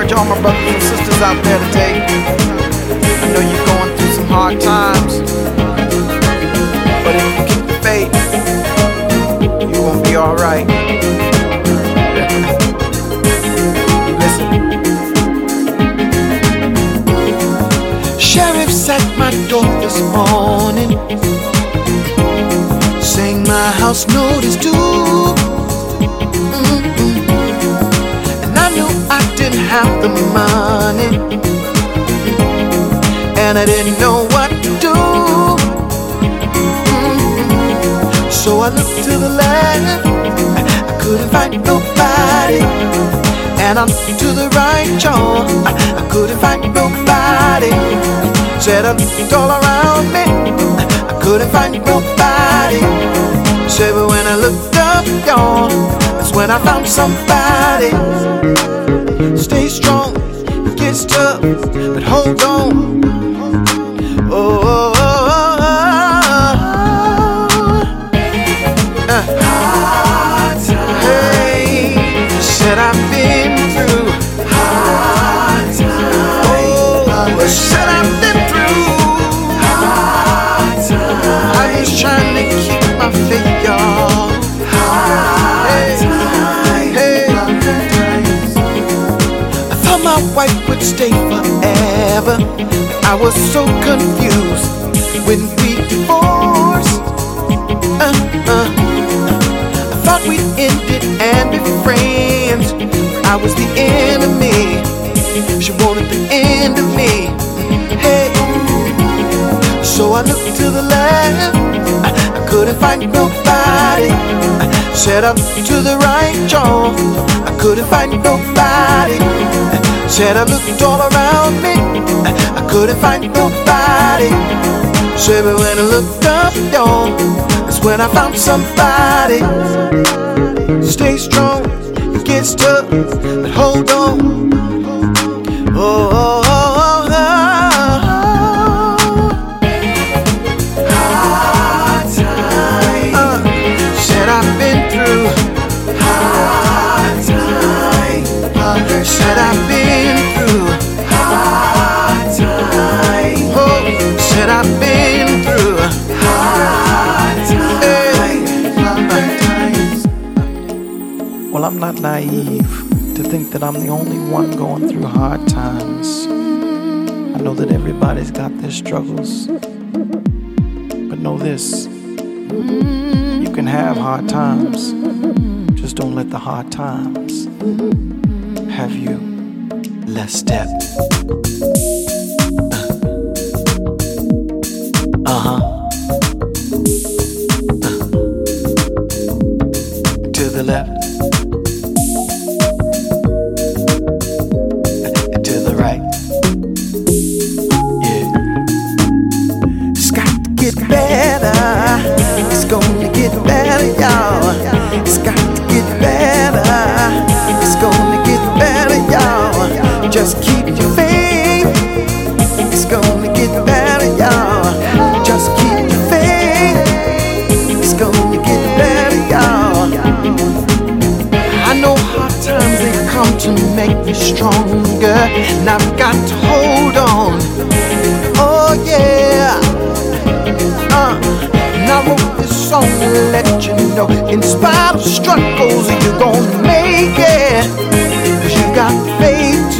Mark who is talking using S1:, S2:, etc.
S1: encourage all my brothers and sisters out there today. I know you're going through some hard times, but if you keep the faith, you won't be alright. Listen.
S2: Sheriff's at my door this morning, saying my house note is due. Have the money, and I didn't know what to do. Mm-mm. So I looked to the left, I couldn't find nobody. And I looked to the right, y'all, I, I couldn't find nobody. Said I looked all around me, I couldn't find nobody. Said but when I looked up, y'all, that's when I found somebody. Stay strong, it gets tough, but hold on. Oh, oh, oh, oh, oh. Uh. Said I've been through hard times. Oh, I've been through hard times. I trying to keep stay forever. I was so confused when we divorced. Uh, uh. I thought we ended and be friends. I was the enemy. She wanted the end of me. Hey. So I looked to the left. I, I couldn't find nobody. I said up to the right, y'all. I couldn't find nobody. Said I looked all around me. I, couldn't find nobody. Said but when I looked up, y'all, that's when I found somebody. Stay strong, it gets tough, but hold on. Said I've been through hard time.
S1: Well, I'm not naive to think that I'm the only one going through hard times. I know that everybody's got their struggles. But know this you can have hard times, just don't let the hard times have you.
S2: Let's step. The left. To the right. Yeah. It's got to get better. It's gonna get better, y'all. keep me stronger, and I've got to hold on. Oh yeah. Uh, and I wrote this song to let you know, in spite of struggles, you're gonna make it. Cause you got faith